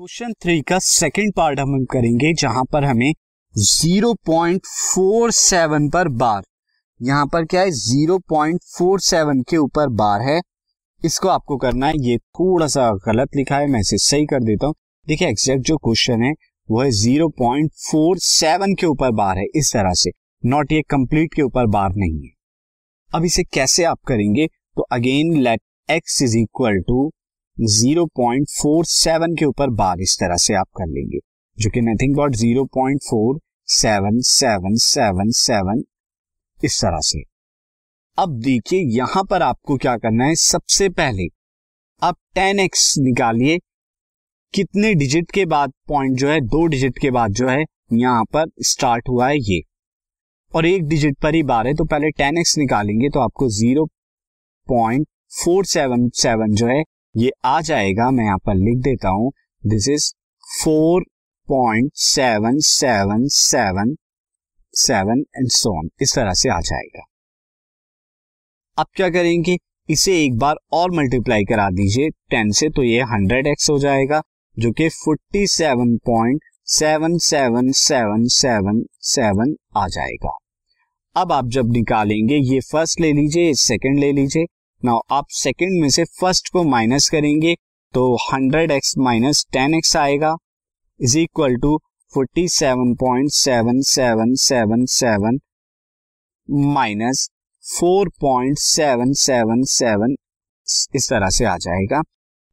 Question three का second part हम करेंगे, जहाँ पर हमें 0.47 पर बार, यहाँ पर क्या है 0.47 के ऊपर बार है। इसको आपको करना है, ये थोड़ा सा गलत लिखा है, मैं इसे सही कर देता हूँ। देखिए एग्जैक्ट जो क्वेश्चन है, वो है 0.47 के ऊपर बार है, इस तरह से नॉट ये कंप्लीट के ऊपर बार नहीं है। अब इसे कैसे आप करेंगे तो again let x is equal to 0.47 के ऊपर बार इस तरह से आप कर लेंगे, जो कि nothing but zero point four seven seven seven seven इस तरह से। अब देखिए यहाँ पर आपको क्या करना है, सबसे पहले आप टेन एक्स निकालिए, कितने डिजिट के बाद पॉइंट जो है, दो डिजिट के बाद जो है, यहाँ पर स्टार्ट हुआ है ये। और एक डिजिट पर ही बार है तो पहले टेन एक्स निकालेंगे तो आपको zero point four seven seven जो है ये आ जाएगा, मैं यहाँ पर लिख देता हूँ। This is four point seven seven seven seven and so on इस तरह से आ जाएगा। अब क्या करेंगे? इसे एक बार और मल्टीप्लाई करा दीजिए। टेन से तो ये हंड्रेड एक्स हो जाएगा, जो कि forty seven point seven seven seven seven seven आ जाएगा। अब आप जब निकालेंगे, ये फ़र्स्ट ले लीजिए सेकंड ले लीजिए। नाउ आप सेकंड में से फ़र्स्ट को माइनस करेंगे तो hundred x minus ten x आएगा is equal to forty seven point seven seven seven seven minus four point seven seven seven इस तरह से आ जाएगा।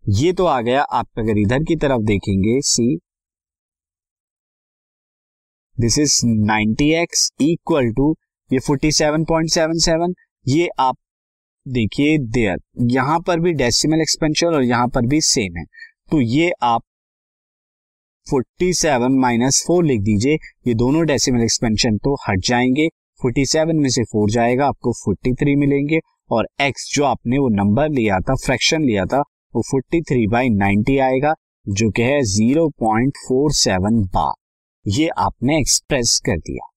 ये तो आ गया, आप अगर इधर की तरफ़ देखेंगे see this is ninety x equal to ये forty seven point seven seven ये आप देखिए देयर यहाँ पर भी डेसिमल एक्सपेंशन और यहाँ पर भी सेम है। तो ये आप 47 माइनस फोर लिख दीजिए, ये दोनों डेसिमल एक्सपेंशन तो हट जाएँगे। 47 में से फोर जाएगा, आपको 43 मिलेंगे और x जो आपने वो नंबर लिया था फ्रैक्शन लिया था, वो 43 थ्री बाई नाइनटी आएगा, जो कि है 0.47 बार ये आपने एक्सप्रेस कर दिया।